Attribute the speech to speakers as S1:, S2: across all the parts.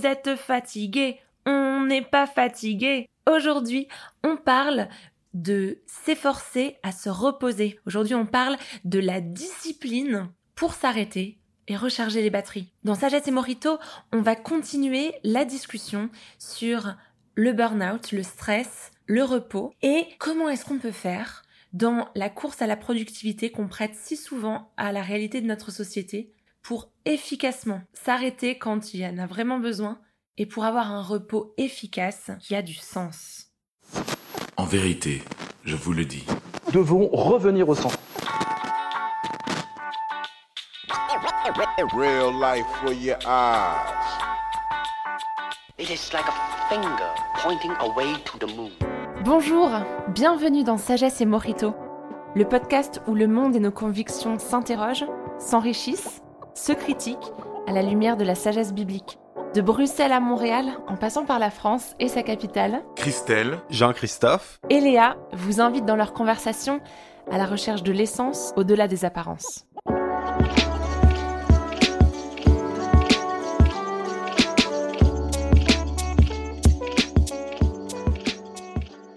S1: Vous êtes fatigué, on n'est pas fatigué. Aujourd'hui, on parle de s'efforcer à se reposer. Aujourd'hui, on parle de la discipline pour s'arrêter et recharger les batteries. Dans Sagesse et Morito, on va continuer la discussion sur le burn-out, le stress, le repos et comment est-ce qu'on peut faire dans la course à la productivité qu'on prête si souvent à la réalité de notre société pour efficacement s'arrêter quand il y en a vraiment besoin et pour avoir un repos efficace qui a du sens.
S2: En vérité, je vous le dis.
S3: Nous devons revenir au centre.
S4: Real life for your eyes.
S5: It is like a finger pointing away to the moon.
S1: Bonjour, bienvenue dans Sagesse et Morito, le podcast où le monde et nos convictions s'interrogent, s'enrichissent, se critiquent à la lumière de la sagesse biblique. De Bruxelles à Montréal, en passant par la France et sa capitale,
S2: Christelle,
S6: Jean-Christophe.
S1: et Léa vous invitent dans leur conversation à la recherche de l'essence au-delà des apparences.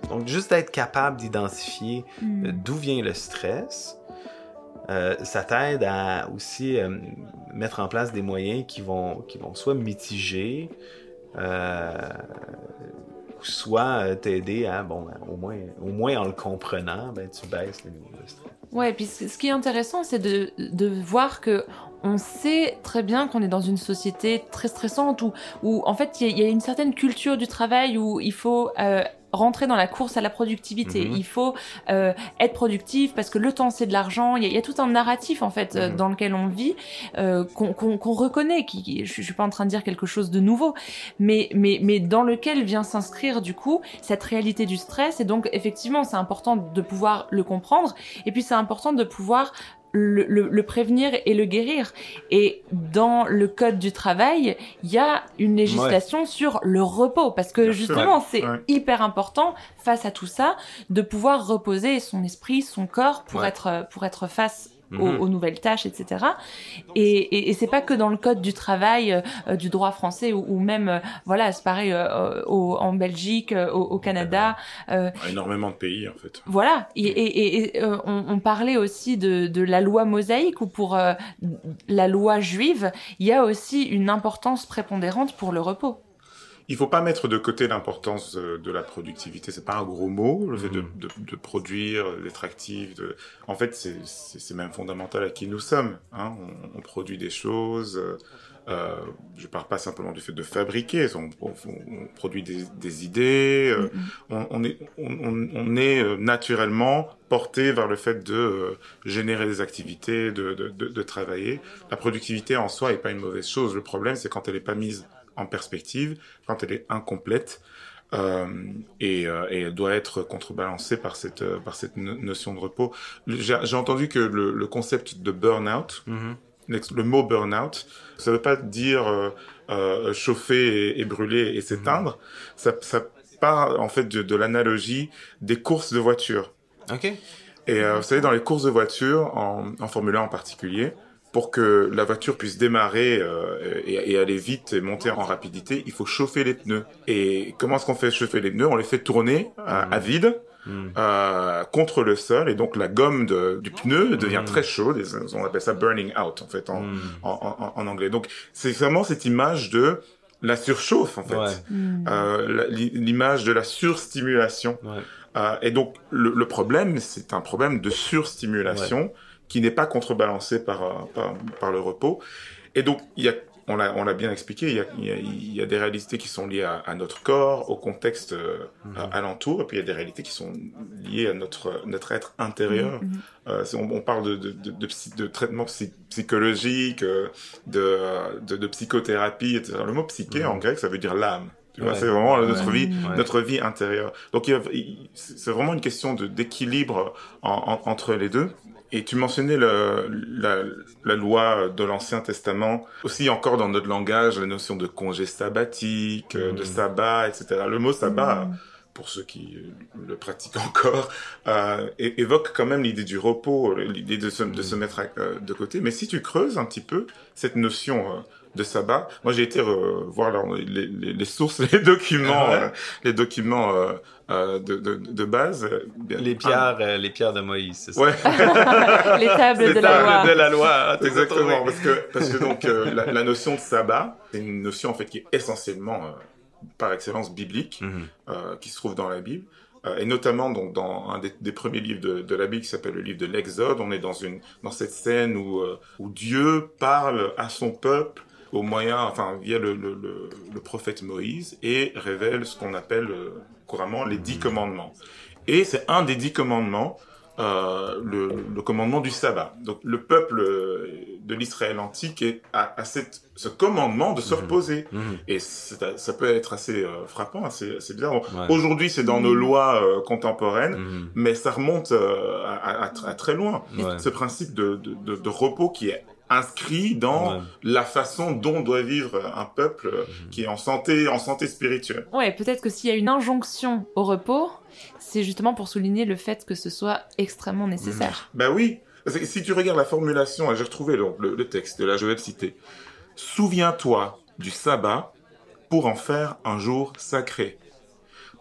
S6: Donc, juste être capable d'identifier
S1: Hmm.
S6: euh, d'où vient le stress, euh, ça t'aide à aussi euh, mettre en place des moyens qui vont, qui vont soit mitiger, euh, soit euh, t'aider à, bon, au moins, au moins en le comprenant, ben, tu baisses le niveau de stress.
S1: Ouais, et puis ce qui est intéressant, c'est de, de voir que on sait très bien qu'on est dans une société très stressante où, où en fait, il y, a- une certaine culture du travail où il faut rentrer dans la course à la productivité.
S6: Mhm.
S1: Il faut euh, être productif parce que le temps, c'est de l'argent. Il y, a- il y a tout un narratif, en fait, euh,
S6: Mhm.
S1: dans lequel on vit, euh, qu'on reconnaît. Qui, qui- je, je suis pas en train de dire quelque chose de nouveau, mais, mais, mais dans lequel vient s'inscrire, du coup, cette réalité du stress. Et donc, effectivement, c'est important de pouvoir le comprendre. Et puis, c'est important de pouvoir le, le- le prévenir et le guérir. Et dans le code du travail, il y a une législation sur le repos, parce que
S2: Bien
S1: justement,
S2: Ouais.
S1: c'est
S2: Ouais.
S1: hyper important face à tout ça de pouvoir reposer son esprit, son corps pour être pour être face aux,
S6: Mhm.
S1: aux nouvelles tâches, etc. Et, et, et c'est pas que dans le code du travail, euh, du droit français ou, ou même, euh, voilà, c'est pareil euh, au, en Belgique, euh, au, au Canada, euh,
S2: énormément de pays en fait.
S1: voilà, et, et, et, euh, on, on parlait aussi de, de la loi mosaïque ou pour euh, la loi juive, il y a aussi une importance prépondérante pour le repos.
S2: Il faut pas mettre de côté l'importance de, de la productivité. C'est pas un gros mot, le fait de,
S6: Mhm.
S2: de, de produire, d'être actif. De... En fait, c'est- même fondamental à qui nous sommes. Hein. On, on produit des choses. euh, Euh, je parle pas simplement du fait de fabriquer. On, on- on produit des, des idées. euh, on, on est, on, est euh, naturellement porté vers le fait de euh, générer des activités, de, de travailler. La productivité en soi est pas une mauvaise chose. Le problème, c'est quand elle est pas mise en perspective, quand elle est incomplète. Euh, et, euh, et elle doit être contrebalancée par cette euh, par cette no- notion de repos. J'ai entendu que le, le concept de burn-out,
S6: Mhm.
S2: le mot burn-out, ça veut pas dire euh, euh, chauffer et, et brûler et s'éteindre. Ça, ça part en fait de, de l'analogie des courses de voiture.
S6: OK.
S2: Et euh, vous savez, dans les courses de voiture, en, en Formule 1 en particulier, pour que la voiture puisse démarrer euh, et, et aller vite et monter en rapidité, il faut chauffer les pneus. Et comment est-ce qu'on fait chauffer les pneus? On les fait tourner à, à vide
S6: Mhm.
S2: euh, contre le sol et donc la gomme de, du pneu devient
S6: Mhm.
S2: très chaude. Et on appelle ça burning out en fait en, en, en- en anglais. Donc c'est vraiment cette image de la surchauffe en fait.
S6: Ouais.
S2: Euh, l'image de la surstimulation.
S6: Ouais.
S2: Euh, et donc le, le problème, c'est un problème de surstimulation qui n'est pas contrebalancé par, euh, par, par le repos. Et donc il y a, on l'a, on l'a bien expliqué, il y a, il y a, il y a des réalités qui sont liées à, à notre corps, au contexte euh,
S6: Mhm.
S2: euh, alentour, et puis il y a des réalités qui sont liées à notre notre être intérieur.
S1: Mhm.
S2: Euh, c'est- on, on parle de, de, de, de, psy- de traitement psy- psychologique, euh, de, euh, de, de psychothérapie, etc. Le mot psyché
S6: Mhm.
S2: en grec, ça veut dire l'âme. Tu vois,
S6: Ouais.
S2: c'est vraiment
S6: Ouais.
S2: notre vie,
S1: Mhm.
S6: Ouais.
S2: notre vie intérieure. Donc, il y a- il- c'est vraiment une question de d'équilibre en- en- entre les deux. Et tu mentionnais le, la, la loi de l'Ancien Testament, aussi encore dans notre langage, la notion de congé sabbatique, euh, de
S6: Mhm.
S2: sabbat, etc. Le mot sabbat,
S1: Mhm.
S2: pour ceux qui le pratiquent encore, euh, évoque quand même l'idée du repos, l'idée de se, de se mettre à- euh, de côté. Mais si tu creuses un petit peu cette notion de sabbat. Moi, j'ai été euh, voir leur- les, les, les sources, les documents,
S6: Ah ouais?
S2: euh, les documents euh, euh, de, de, de base.
S6: Les pierres, les pierres de Moïse, c'est ça?
S2: Ouais.
S1: Les tables de la loi.
S6: de la loi. ah,
S2: Exactement, parce que parce que donc euh, la, la notion de sabbat, c'est une notion en fait qui est essentiellement euh, par excellence biblique,
S6: Mhm.
S2: euh, qui se trouve dans la Bible, euh, et notamment donc dans un des, des premiers livres de, de la Bible qui s'appelle le livre de l'Exode. On est dans une dans cette scène où euh, où Dieu parle à son peuple au moyen, enfin via le le, le, le prophète Moïse et révèle ce qu'on appelle euh, couramment les dix commandements. Et c'est un des dix commandements euh, le, commandement du sabbat. Donc le peuple euh, de l'Israël antique a, a cette, ce commandement de se
S6: Mhm.
S2: reposer.
S6: Mhm.
S2: Et ça peut être assez euh, frappant, assez, assez bizarre.
S6: Ouais.
S2: Aujourd'hui, c'est dans nos lois contemporaines,
S6: Mhm.
S2: mais ça remonte à, à- à tr- à très loin.
S6: Ouais.
S2: Ce principe de, de, de, de repos qui est inscrit dans
S6: Ouais.
S2: la façon dont doit vivre un peuple
S6: Mhm.
S2: qui est en santé, en santé spirituelle.
S1: Ouais, peut-être que s'il y a une injonction au repos, c'est justement pour souligner le fait que ce soit extrêmement nécessaire.
S2: Bah oui. Parce que Si tu regardes la formulation, j'ai retrouvé le, le texte, là je vais le citer. Souviens-toi du sabbat pour en faire un jour sacré.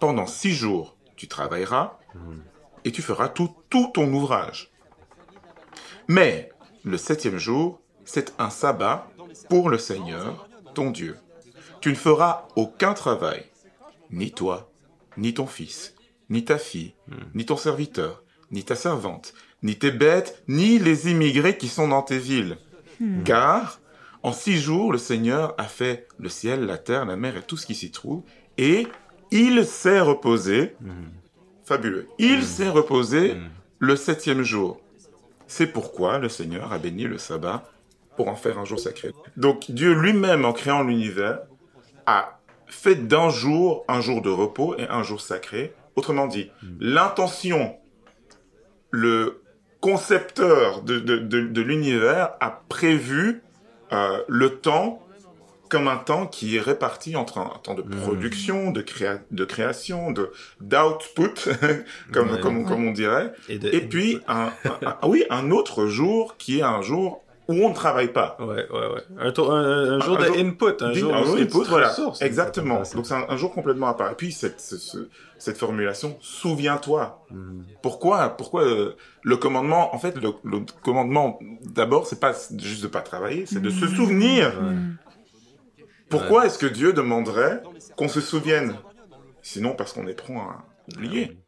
S2: Pendant six jours, tu travailleras
S6: Mhm.
S2: et tu feras tout, tout ton ouvrage. Mais le septième jour, c'est un sabbat pour le Seigneur, ton Dieu. Tu ne feras aucun travail, ni toi, ni ton fils, ni ta fille, ni ton serviteur, ni ta servante, ni tes bêtes, ni les immigrés qui sont dans tes villes.
S1: Hmm.
S2: Car en six jours, le Seigneur a fait le ciel, la terre, la mer et tout ce qui s'y trouve, et il s'est reposé,
S6: Mhm.
S2: fabuleux, il s'est reposé le septième jour. C'est pourquoi le Seigneur a béni le sabbat pour en faire un jour sacré. Donc Dieu lui-même, en créant l'univers, a fait d'un jour un jour de repos et un jour sacré. Autrement dit, l'intention, le concepteur de, de, de, de l'univers a prévu euh, le temps comme un temps qui est réparti entre un temps de
S6: Mhm.
S2: production, de, créa de création, de d'output, comme,
S6: Ouais.
S2: comme, comme on dirait,
S6: Et, de-
S2: et puis un, un- un- oui, un autre jour qui est un jour où on ne travaille pas.
S6: Ouais, ouais, ouais. Un, tour- un, un jour
S2: Un
S6: de
S2: jour-
S6: input, un jour
S2: un
S6: aussi
S2: jour
S6: de
S2: input, voilà,
S6: ressources.
S2: exactement. Donc c'est un, un jour complètement à part. Et puis cette, ce- ce- cette formulation, souviens-toi.
S6: Mhm.
S2: Pourquoi, pourquoi euh, le commandement, en fait, le, le commandement, d'abord, c'est pas juste de pas travailler, c'est de se souvenir.
S6: Ouais.
S2: Pourquoi est-ce que Dieu demanderait qu'on se souvienne? Sinon, parce qu'on est prêt à oublier.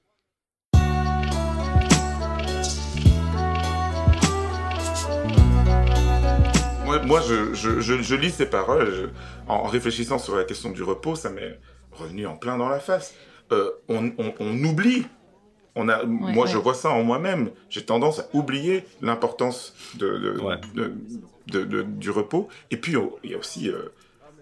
S2: Moi, moi je, je, je, je lis ces paroles, je- en réfléchissant sur la question du repos, ça m'est revenu en plein dans la face. Euh, on, on, on oublie. On a, moi, je vois ça en moi-même. J'ai tendance à oublier l'importance de, de,
S6: Ouais.
S2: de- de- de- du repos. Et puis, il y a aussi... euh,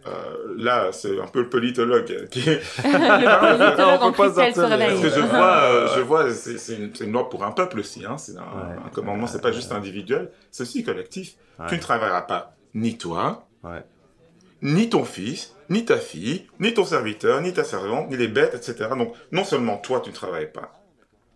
S2: euh, là, c'est un peu le politologue qui est...
S1: le politologue
S6: on
S1: en
S6: peut pas
S1: cristal se
S6: sortir de-
S1: réveille.
S2: Parce que je vois, euh, je vois, c'est une, loi pour un peuple aussi. Hein. C'est un,
S6: Ouais.
S2: un commandement, c'est pas juste individuel, c'est aussi collectif.
S6: Ouais.
S2: Tu ne travailleras pas ni toi,
S6: Ouais.
S2: ni ton fils, ni ta fille, ni ton serviteur, ni ta servante, ni les bêtes, etc. Donc, non seulement toi, tu ne travailles pas,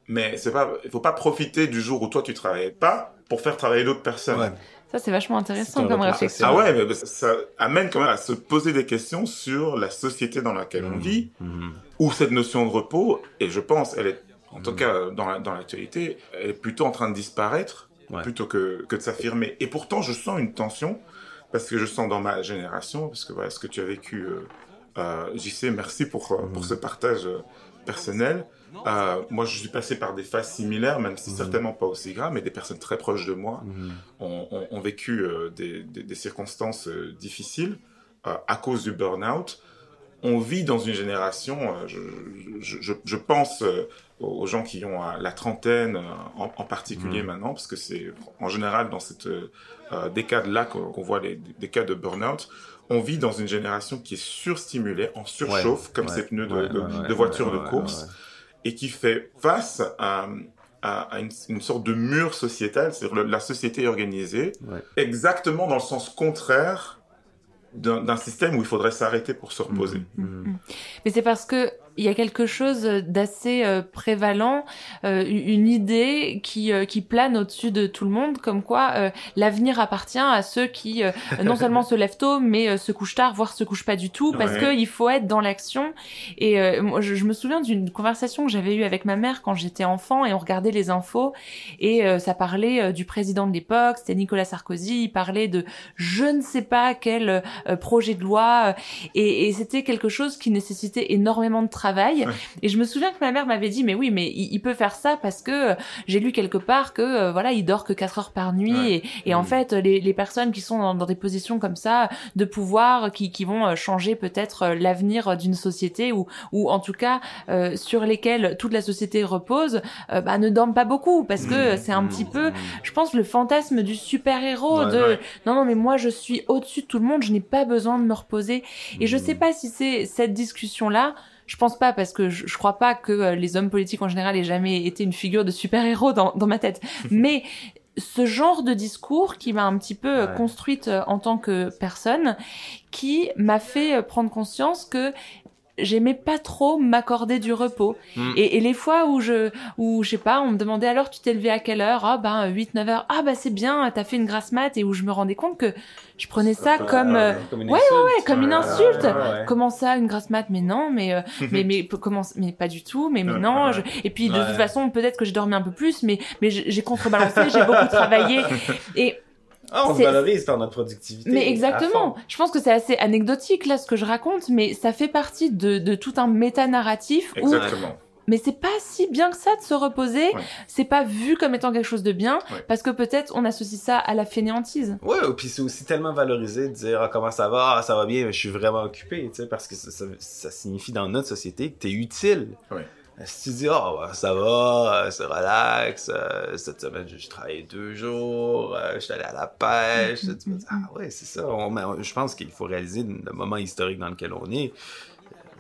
S2: mais c'est pas, il faut pas profiter du jour où toi tu travaillais pas pour faire travailler d'autres personnes.
S6: Ouais.
S1: Ça, c'est vachement intéressant comme réflexion.
S2: Ah ouais, mais ça, amène quand même à se poser des questions sur la société dans laquelle on
S6: Mhm.
S2: vit,
S6: Mhm.
S2: où cette notion de repos, et je pense, elle est, en tout
S6: Mhm.
S2: cas dans la- dans l'actualité, elle est plutôt en train de disparaître
S6: Ouais.
S2: plutôt que, que de s'affirmer. Et pourtant, je sens une tension, parce que je sens dans ma génération, parce que voilà, ce que tu as vécu, euh, euh, JC, merci pour, euh, pour ce partage euh, personnel. Euh, moi, je suis passé par des phases similaires, même si
S6: Mhm.
S2: certainement pas aussi graves, mais des personnes très proches de moi
S6: Mhm.
S2: ont, ont- ont vécu euh, des, des- des circonstances euh, difficiles euh, à cause du burn-out. On vit dans une génération, euh, je, je- je- je pense euh, aux gens qui ont euh, la trentaine euh, en, en particulier
S6: Mhm.
S2: maintenant, parce que c'est en général dans cette décade-là qu'on voit les, des cas de burn-out. On vit dans une génération qui est surstimulée, en surchauffe,
S6: Ouais,
S2: comme
S6: ouais,
S2: ces pneus de,
S6: ouais,
S2: de-
S6: ouais,
S2: de
S6: ouais,
S2: voitures
S6: ouais,
S2: de
S6: ouais,
S2: course
S6: ouais,
S2: et qui fait face à, à, à une, une sorte de mur sociétal, c'est-à-dire la société organisée
S6: Ouais.
S2: exactement dans le sens contraire d'un système où il faudrait s'arrêter pour se reposer.
S6: Mhm. Mhm.
S1: Mais c'est parce que il y a quelque chose d'assez euh, prévalent, euh, une idée qui, euh, qui plane au-dessus de tout le monde, comme quoi euh, l'avenir appartient à ceux qui euh, non seulement se lèvent tôt, mais euh, se couchent tard, voire se couchent pas du tout, parce
S2: Ouais.
S1: qu'il faut être dans l'action. Et euh, moi, je, je me souviens d'une conversation que j'avais eue avec ma mère quand j'étais enfant et on regardait les infos et euh, ça parlait du président de l'époque, c'était Nicolas Sarkozy, il parlait de je ne sais pas quel euh, projet de loi et, et c'était quelque chose qui nécessitait énormément de travail. Et je me souviens que ma mère m'avait dit mais oui mais il, il peut faire ça parce que euh, j'ai lu quelque part que euh, voilà il dort que 4 heures par nuit.
S2: Ouais.
S1: et, et en fait les, les personnes qui sont dans, dans des positions comme ça de pouvoir qui, qui vont euh, changer peut-être l'avenir d'une société ou ou en tout cas euh, sur lesquelles toute la société repose euh, bah, ne dorment pas beaucoup parce que
S2: Mm.
S1: c'est un petit peu je pense le fantasme du super héros
S6: Ouais,
S1: de
S2: ouais.
S1: non non mais moi je suis au-dessus de tout le monde je n'ai pas besoin de me reposer. Et je sais pas si c'est cette discussion là je pense pas parce que je, je crois pas que euh, les hommes politiques en général aient jamais été une figure de super-héros dans, dans ma tête. Mais ce genre de discours qui m'a un petit peu euh,
S6: Ouais.
S1: construite euh, en tant que personne, qui m'a fait prendre conscience que j'aimais pas trop m'accorder du repos.
S6: Mm.
S1: Et, et les fois où je, où je sais pas, on me demandait alors tu t'es levé à quelle heure? Ah ben 8, 9 heures. Ah bah c'est bien, t'as fait une grasse mat et où je me rendais compte que je prenais ça comme, euh,
S6: comme une
S1: ouais,
S6: insulte.
S1: ouais, comme une
S6: Ouais,
S1: insulte.
S6: ouais, ouais.
S1: Comment ça, une grasse mat? Mais non, mais euh, mais mais comment Mais pas du tout. Mais mais
S2: Ouais,
S1: non.
S2: ouais.
S1: je- Et puis de
S6: Ouais.
S1: toute façon, peut-être que j'ai dormi un peu plus, mais mais j'ai j'ai contrebalancé, j'ai beaucoup travaillé. Et
S6: Ah, on se valorise par notre productivité.
S1: mais exactement. Je pense que c'est assez anecdotique là ce que je raconte, mais ça fait partie de de tout un méta-narratif où
S2: Exactement.
S1: mais c'est pas si bien que ça de se reposer.
S2: Ouais.
S1: C'est pas vu comme étant quelque chose de bien
S2: Ouais.
S1: parce que peut-être on associe ça à la fainéantise.
S6: Ouais, puis c'est aussi tellement valorisé de dire ah, comment ça va, ah, ça va bien, mais je suis vraiment occupé, tu sais, parce que ça, ça, ça signifie dans notre société que t'es utile.
S2: Ouais.
S6: Si tu dis ouais, ça va, euh, c'est relax, euh, cette semaine j'ai travaillé deux jours, euh, je suis allé à la pêche, tu vas dire, ah ouais c'est ça. On- je pense qu'il faut réaliser le moment historique dans lequel on est.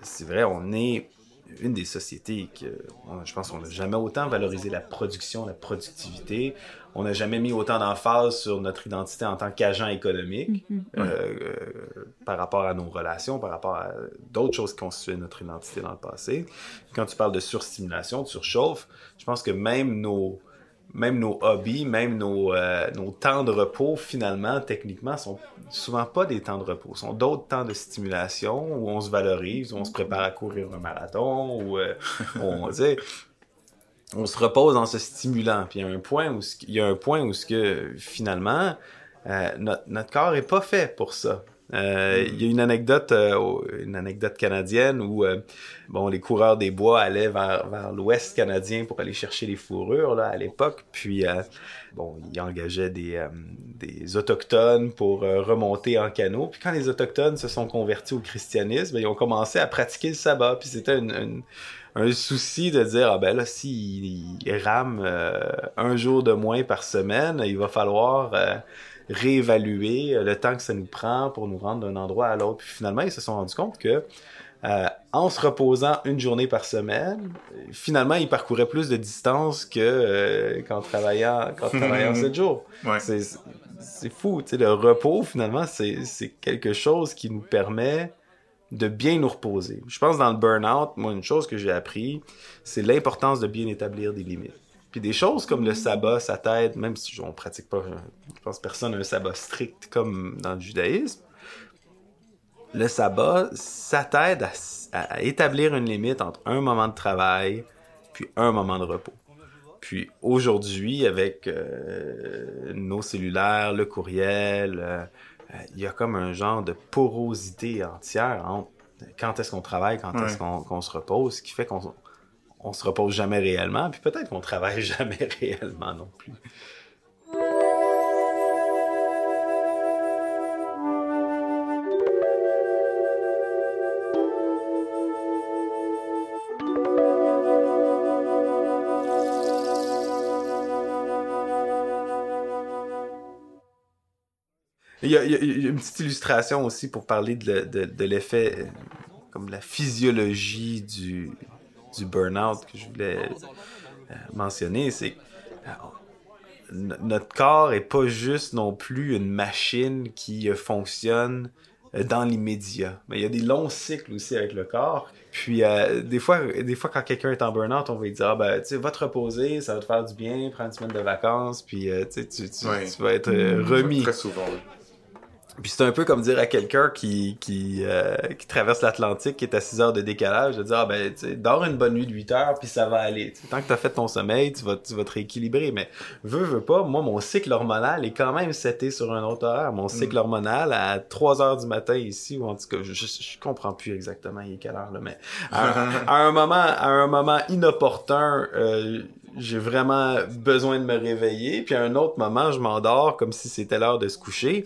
S6: C'est vrai, on est une des sociétés que on- je pense qu'on n'a jamais autant valorisé la production, la productivité. On n'a jamais mis autant d'emphase sur notre identité en tant qu'agent économique
S1: Mhm.
S6: euh, euh, par rapport à nos relations, par rapport à d'autres choses qui constituaient notre identité dans le passé. Quand tu parles de surstimulation, de surchauffe, je pense que même nos, même nos hobbies, même nos, euh, nos temps de repos, finalement, techniquement, sont souvent pas des temps de repos. sont d'autres temps de stimulation où on se valorise, où on se prépare à courir un marathon, où euh, on, se repose en se stimulant. Puis il y a un point où, ce- il y a un point où ce que, finalement, euh, notre, notre corps est pas fait pour ça. Euh, Il y a une anecdote, euh, une anecdote canadienne où euh, bon, les coureurs des bois allaient vers, l'Ouest canadien pour aller chercher les fourrures là, à l'époque. Puis bon, ils engageaient des, autochtones pour remonter en canot. Puis quand les autochtones se sont convertis au christianisme, ils ont commencé à pratiquer le sabbat. Puis c'était un souci de dire ah ben là s'ils ils rament euh, un jour de moins par semaine, il va falloir réévaluer euh, le temps que ça nous prend pour nous rendre d'un endroit à l'autre. Puis finalement, ils se sont rendus compte que euh, en se reposant une journée par semaine, finalement, ils parcouraient plus de distance que euh, qu'en travaillant qu'en travaillant sept jours.
S2: Ouais.
S6: C'est c'est fou, tu sais, le repos finalement, c'est c'est quelque chose qui nous permet de bien nous reposer. Je pense dans le burn-out, moi une chose que j'ai appris, c'est l'importance de bien établir des limites. Puis des choses comme le sabbat, ça t'aide, même si on pratique pas, je pense personne n'a un sabbat strict comme dans le judaïsme. Le sabbat, ça t'aide à, à établir une limite entre un moment de travail puis un moment de repos. Puis aujourd'hui, avec euh, nos cellulaires, le courriel, euh, il y a comme un genre de porosité entière entre quand est-ce qu'on travaille, quand est-ce qu'on se repose, ce qui fait qu'on on se repose jamais réellement, puis peut-être qu'on travaille jamais réellement non plus. Il y, a, une petite illustration aussi pour parler de, le- de- de l'effet, euh, comme la physiologie du, du burn-out que je voulais euh, mentionner. C'est que euh, no- notre corps est pas juste non plus une machine qui euh, fonctionne dans l'immédiat. Mais il y a des longs cycles aussi avec le corps. Puis euh, des fois, des fois quand quelqu'un est en burn-out, on va lui dire ah, ben tu sais va te reposer, ça va te faire du bien, prends une semaine de vacances, puis euh, tu, sais, tu, tu,
S2: Ouais.
S6: tu vas être euh, remis.
S2: Très souvent, oui.
S6: Puis c'est un peu comme dire à quelqu'un qui qui, euh, qui traverse l'Atlantique, qui est à 6 heures de décalage, de dire ah ben tu sais, dors une bonne nuit de 8 heures puis ça va aller. Tant que t'as fait ton sommeil, tu vas tu vas te rééquilibrer. Mais veux veux pas, moi mon cycle hormonal est quand même seté sur un autre horaire. Mon cycle hormonal à 3 heures du matin ici ou en tout cas je, je, je comprends plus exactement il est quelle heure là, mais à, à un moment à un moment inopportun. Euh, j'ai vraiment besoin de me réveiller, puis à un autre moment, je m'endors comme si c'était l'heure de se coucher.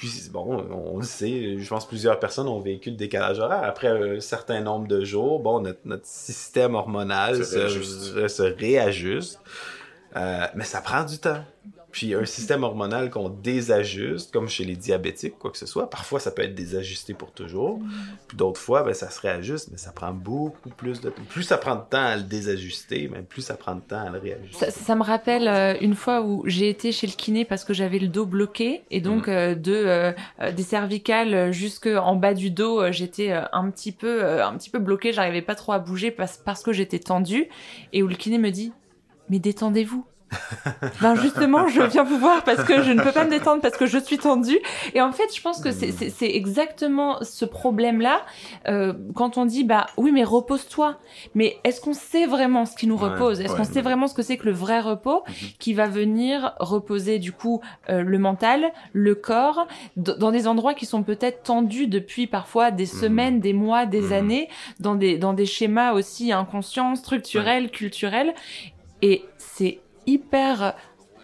S6: Puis bon, on le sait, je pense que plusieurs personnes ont vécu le décalage horaire. Après un certain nombre de jours, bon, notre, notre système hormonal
S2: Se
S6: se,
S2: réajuste.
S6: se réajuste. Euh, mais ça prend du temps. Puis un système hormonal qu'on désajuste, comme chez les diabétiques, quoi que ce soit, parfois ça peut être désajusté pour toujours. Puis d'autres fois, ben, ça se réajuste, mais ça prend beaucoup plus de temps. Plus ça prend de temps à le désajuster, mais plus ça prend de temps à le réajuster.
S1: Ça, ça me rappelle euh, une fois où j'ai été chez le kiné parce que j'avais le dos bloqué et donc euh, de euh, des cervicales jusque en bas du dos, j'étais un petit peu un petit peu bloqué, j'arrivais pas trop à bouger parce, parce que j'étais tendue et où le kiné me dit "Mais détendez-vous." ben justement, je viens vous voir parce que je ne peux pas me détendre parce que je suis tendue. Et en fait, je pense que c'est- exactement ce problème-là euh, quand on dit bah oui mais repose-toi. Mais est-ce qu'on sait vraiment ce qui nous repose? Est-ce
S2: ouais,
S1: qu'on sait vraiment ce que c'est que le vrai repos
S6: Mhm.
S1: qui va venir reposer du coup euh, le mental, le corps, dans des endroits qui sont peut-être tendus depuis parfois des semaines, des mois, des
S6: Mhm.
S1: années, dans des dans des schémas aussi inconscients, structurels, culturels, et c'est hyper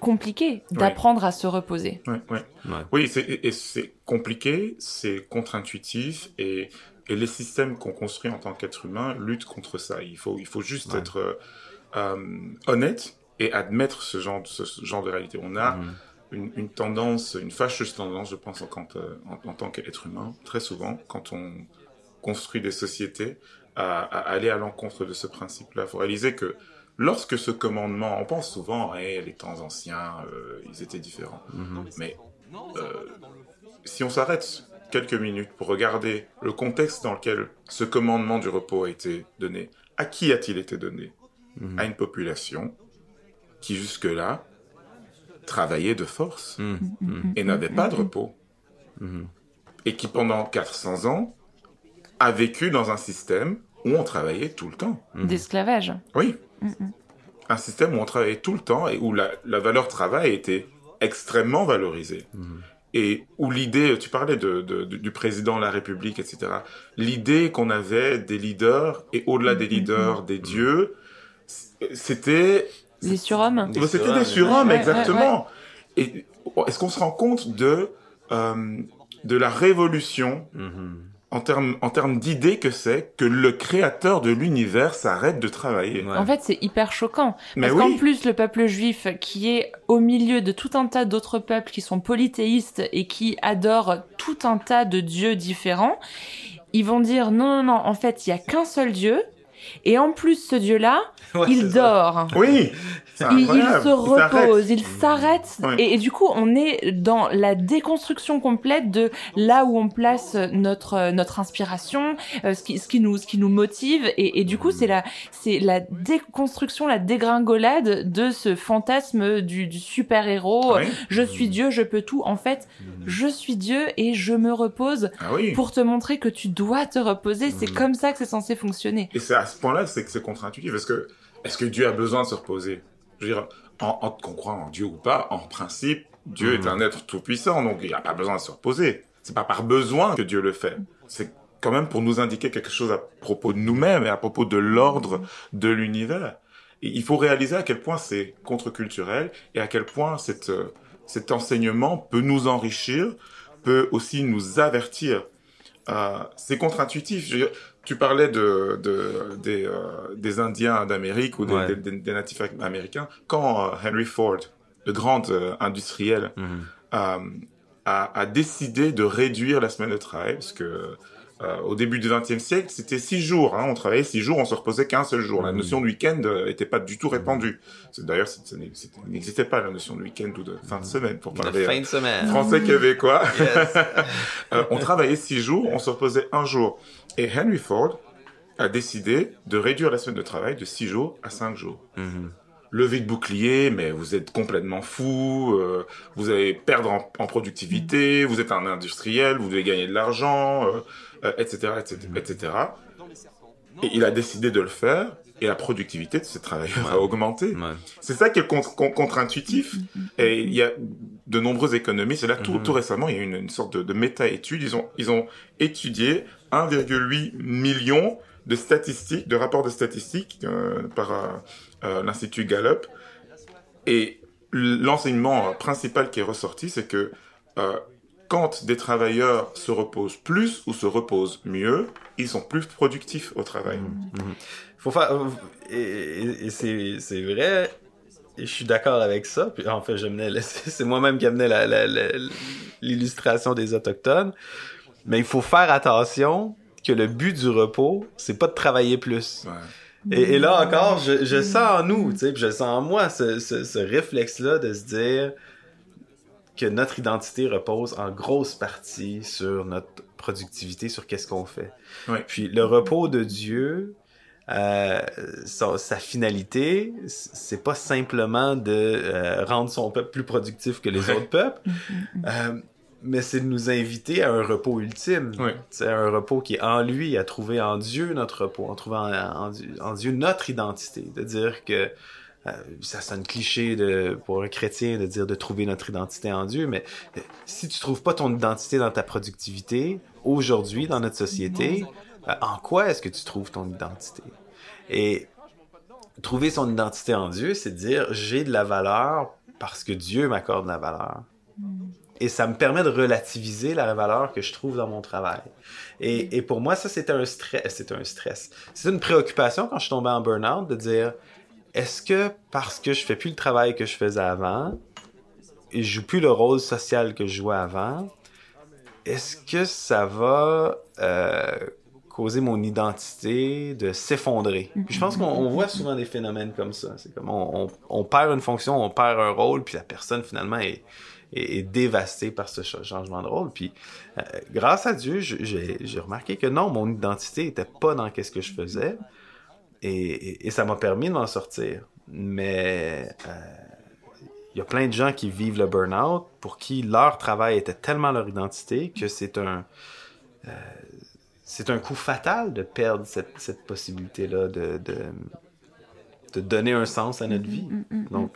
S1: compliqué d'apprendre à se reposer.
S2: Ouais, ouais.
S6: Ouais.
S2: Oui, c'est, et c'est compliqué, c'est contre-intuitif et, et les systèmes qu'on construit en tant qu'être humain luttent contre ça. Il faut, il faut juste
S6: Ouais.
S2: être euh, euh, honnête et admettre ce genre, de- ce, ce genre de réalité. On a
S6: Mhm.
S2: une, une tendance, une fâcheuse tendance, je pense, en, quand, euh, en, en tant qu'être humain, très souvent, quand on construit des sociétés, à, à aller à l'encontre de ce principe-là. Il faut réaliser que lorsque ce commandement, on pense souvent, hey, les temps anciens, euh, ils étaient différents.
S6: Mhm.
S2: Mais euh, si on s'arrête quelques minutes pour regarder le contexte dans lequel ce commandement du repos a été donné, à qui a-t-il été donné?
S6: Mhm.
S2: À une population qui jusque-là travaillait de force
S6: Mhm.
S2: Et n'avait pas de repos et qui pendant 400 ans a vécu dans un système où on travaillait tout le temps.
S1: D'esclavage.
S2: Oui.
S1: Mhm.
S2: Un système où on travaillait tout le temps et où la, la valeur travail était extrêmement valorisée.
S6: Mhm.
S2: Et où l'idée, tu parlais de, de- de- du président de la République, etc. L'idée qu'on avait des leaders et au-delà des leaders, des dieux, c'était
S1: Les surhommes.
S6: Des
S2: Bah, C'était
S6: surhommes,
S2: des surhommes,
S1: ouais, ouais,
S2: exactement. Et est-ce qu'on se rend compte de euh, de la révolution
S6: Mhm.
S2: En termes en termes d'idées que c'est que le créateur de l'univers s'arrête de travailler
S6: Ouais.
S1: En fait, c'est hyper choquant.
S2: Mais
S1: Parce qu'en
S2: oui.
S1: plus, le peuple juif, qui est au milieu de tout un tas d'autres peuples qui sont polythéistes et qui adorent tout un tas de dieux différents, ils vont dire non, non, non, en fait, il y a qu'un seul dieu. Et en plus, ce dieu-là,
S6: Ouais,
S1: il dort.
S2: Oui,
S1: Il, se repose, il s'arrête, et, et du coup, on est dans la déconstruction complète de là où on place notre notre inspiration, euh, ce qui ce qui nous ce qui nous motive, et, et du coup, c'est la c'est la déconstruction, la dégringolade de ce fantasme du, du super héros.
S2: Oui.
S1: Je suis Dieu, je peux tout. En fait, je suis Dieu et je me repose
S2: Ah oui.
S1: pour te montrer que tu dois te reposer. C'est
S6: Mhm.
S1: comme ça que c'est censé fonctionner.
S2: Et ce point-là c'est que c'est contre-intuitif. Est-ce que est-ce que Dieu a besoin de se reposer? Je veux dire, en, en, qu'on croit en Dieu ou pas, en principe, Dieu est
S6: Mhm.
S2: un être tout puissant, donc il n'a pas besoin de se reposer. C'est pas par besoin que Dieu le fait. C'est quand même pour nous indiquer quelque chose à propos de nous-mêmes et à propos de l'ordre de l'univers. Et il faut réaliser à quel point c'est contre-culturel et à quel point cette, euh, cet enseignement peut nous enrichir, peut aussi nous avertir. Euh, c'est contre-intuitif. Tu parlais de, de des, euh, des Indiens d'Amérique ou des,
S6: Ouais.
S2: des- des- des natifs américains. Quand euh, Henry Ford, le grand euh, industriel,
S6: Mhm.
S2: a, a décidé de réduire la semaine de travail parce que euh, au début du XXe siècle, c'était six jours. Hein, on travaillait six jours, on se reposait qu'un seul jour. La
S6: Mhm.
S2: notion de week-end n'était pas du tout répandue. C'est- D'ailleurs, il n'existait pas la notion de week-end ou de fin de semaine pour
S6: De
S2: parler
S6: fin de semaine.
S2: français québécois.
S6: Yes.
S2: Euh, on travaillait six jours, on se reposait un jour. Et Henry Ford a décidé de réduire la semaine de travail de six jours à cinq jours.
S6: Mhm.
S2: Levée de bouclier, mais vous êtes complètement fou, euh, vous allez perdre en, en productivité, vous êtes un industriel, vous devez gagner de l'argent, euh, euh, etc., etc., etc. Et il a décidé de le faire, et la productivité de ses travailleurs a augmenté.
S6: Ouais.
S2: C'est ça qui est contre- con- contre-intuitif. Et il y a de nombreux économistes, et là, tout,
S6: Mhm.
S2: tout récemment, il y a eu une, une sorte de, de méta-étude. Ils ont, ils ont étudié 1,8 million de statistiques, de rapports de statistiques euh, par euh, euh, l'Institut Gallup. Et l'enseignement principal qui est ressorti, c'est que quand des travailleurs se reposent plus ou se reposent mieux, ils sont plus productifs au travail.
S6: Mhm. Faut faire et, et- c'est vrai je suis d'accord avec ça. Puis en fait, c'est moi-même qui amenais l'illustration des autochtones. Mais il faut faire attention que le but du repos, c'est pas de travailler plus.
S2: Ouais.
S6: Et, et là encore, je, je sens en nous, tu sais, puis je sens en moi ce, ce, ce réflexe-là de se dire que notre identité repose en grosse partie sur notre productivité, sur qu'est-ce qu'on fait.
S2: Ouais.
S6: Puis le repos de Dieu, euh, sa, sa finalité, c'est pas simplement de euh, rendre son peuple plus productif que les autres peuples, euh, mais c'est de nous inviter à un repos ultime. C'est un repos qui est en lui, à trouver en Dieu notre repos, en trouvant en, en Dieu, en Dieu notre identité. De dire que euh, ça sonne cliché de, pour un chrétien de dire de trouver notre identité en Dieu, mais euh, si tu trouves pas ton identité dans ta productivité, aujourd'hui, dans notre société, en quoi est-ce que tu trouves ton identité? Et trouver son identité en Dieu, c'est dire j'ai de la valeur parce que Dieu m'accorde la valeur. Et ça me permet de relativiser la valeur que je trouve dans mon travail. Et, et pour moi, ça, c'était un stress. C'était un stress. C'est une préoccupation quand je suis tombé en burn-out de dire est-ce que parce que je fais plus le travail que je faisais avant, et je joue plus le rôle social que je jouais avant, est-ce que ça va euh, causer mon identité de s'effondrer? Puis je pense qu'on on voit souvent des phénomènes comme ça. C'est comme on, on- on perd une fonction, on perd un rôle, puis la personne finalement est, est, est dévastée par ce ch- changement de rôle. Puis euh, grâce à Dieu, j'ai remarqué que non, mon identité était pas dans qu'est-ce que je faisais. Et, et- et ça m'a permis de m'en sortir. Mais euh, il y a plein de gens qui vivent le burn-out pour qui leur travail était tellement leur identité que c'est un euh, c'est un coup fatal de perdre cette, cette possibilité-là de, de, de donner un sens à notre vie. Donc,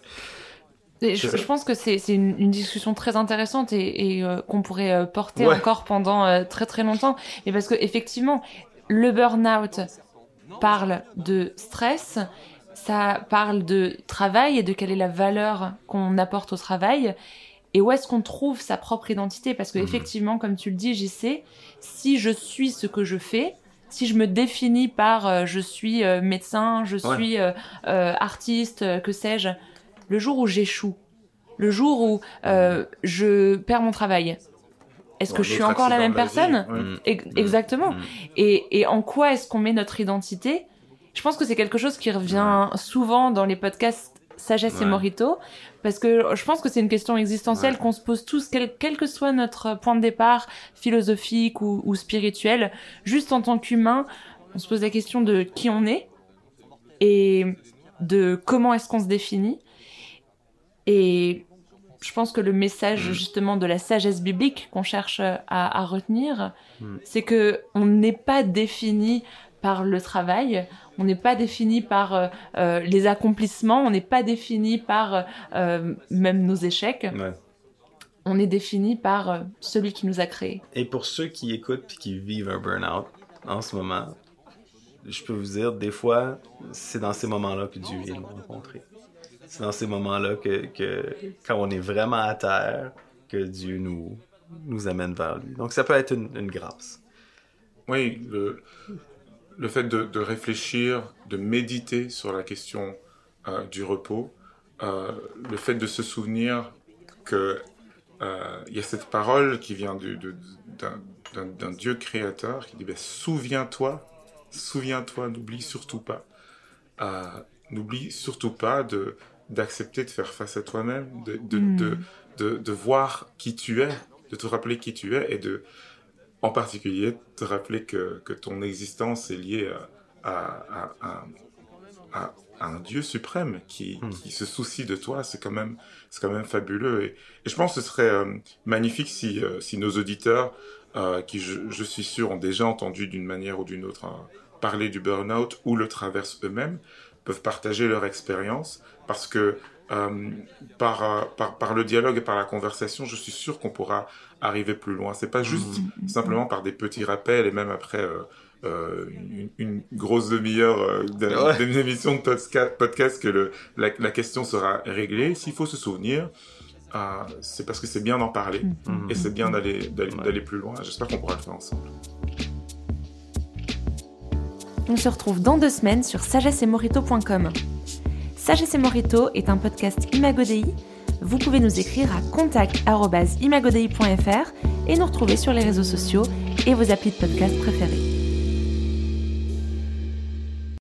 S1: Et je,
S6: C'est ça.
S1: je pense que c'est c'est une, une discussion très intéressante et, et, euh, qu'on pourrait euh, porter
S6: Ouais.
S1: encore pendant euh, très très longtemps. Et parce que effectivement, le burn-out parle de stress, ça parle de travail et de quelle est la valeur qu'on apporte au travail et où est-ce qu'on trouve sa propre identité? Parce que
S6: Mhm.
S1: effectivement, comme tu le dis, j'y sais, si je suis ce que je fais, si je me définis par euh, je suis euh, médecin, je
S6: Ouais.
S1: suis euh, artiste, que sais-je, le jour où j'échoue, le jour où je perds mon travail, est-ce que je suis encore la même personne?
S6: Mm, mm,
S1: Exactement.
S6: mm.
S1: Et, et en quoi est-ce qu'on met notre identité? Je pense que c'est quelque chose qui revient souvent dans les podcasts Sagesse et. Morito, parce que je pense que c'est une question existentielle
S6: Ouais.
S1: qu'on se pose tous, quel, quel que soit notre point de départ, philosophique ou, ou spirituel, juste en tant qu'humain, on se pose la question de qui on est et de comment est-ce qu'on se définit. Et je pense que le message
S6: Mm.
S1: justement de la sagesse biblique qu'on cherche à, à retenir,
S6: Mm.
S1: c'est que on n'est pas défini par le travail, on n'est pas défini par euh, euh, les accomplissements, on n'est pas défini par euh, même nos échecs,
S6: Ouais.
S1: on est défini par euh, celui qui nous a créés.
S6: Et pour ceux qui écoutent et qui vivent un burn-out en ce moment, je peux vous dire, des fois, c'est dans ces moments-là que Dieu vient nous rencontrer. C'est dans ces moments-là que, que, quand on est vraiment à terre, que Dieu nous, nous amène vers lui. Donc ça peut être une, une grâce.
S2: Oui, le, le fait de, de réfléchir, de méditer sur la question euh, du repos, euh, le fait de se souvenir que euh, il y a cette parole qui vient du- de- d'un Dieu créateur qui dit ben, souviens-toi, souviens-toi, n'oublie surtout pas, n'oublie surtout pas de d'accepter de faire face à toi-même, de de,
S1: Mm.
S2: de, de de voir qui tu es, de te rappeler qui tu es et de en particulier te rappeler que, que ton existence est liée à, à, à, à- à- à un Dieu suprême qui,
S6: Hmm.
S2: qui se soucie de toi, c'est quand même, c'est quand même fabuleux. Et, et je pense que ce serait euh, magnifique si, euh, si nos auditeurs, euh, qui je, je suis sûr ont déjà entendu d'une manière ou d'une autre hein, parler du burn-out ou le traversent eux-mêmes, peuvent partager leur expérience parce que euh, par, euh, par, par le dialogue et par la conversation, je suis sûr qu'on pourra arriver plus loin. C'est pas juste
S1: Mm.
S2: simplement par des petits rappels et même après euh, euh, une, une grosse demi-heure euh,
S6: Ouais.
S2: d'une émission de podcast, que le, la, la question sera réglée. S'il faut se souvenir, euh, c'est parce que c'est bien d'en parler et c'est bien d'aller d'aller
S6: Ouais.
S2: d'aller plus loin. J'espère qu'on pourra le faire ensemble.
S1: On se retrouve dans deux semaines sur sagessemorito.com. Sagesse et Morito est un podcast Imagodei. Vous pouvez nous écrire à contact.imagodei.fr et nous retrouver sur les réseaux sociaux et vos applis de podcast préférés.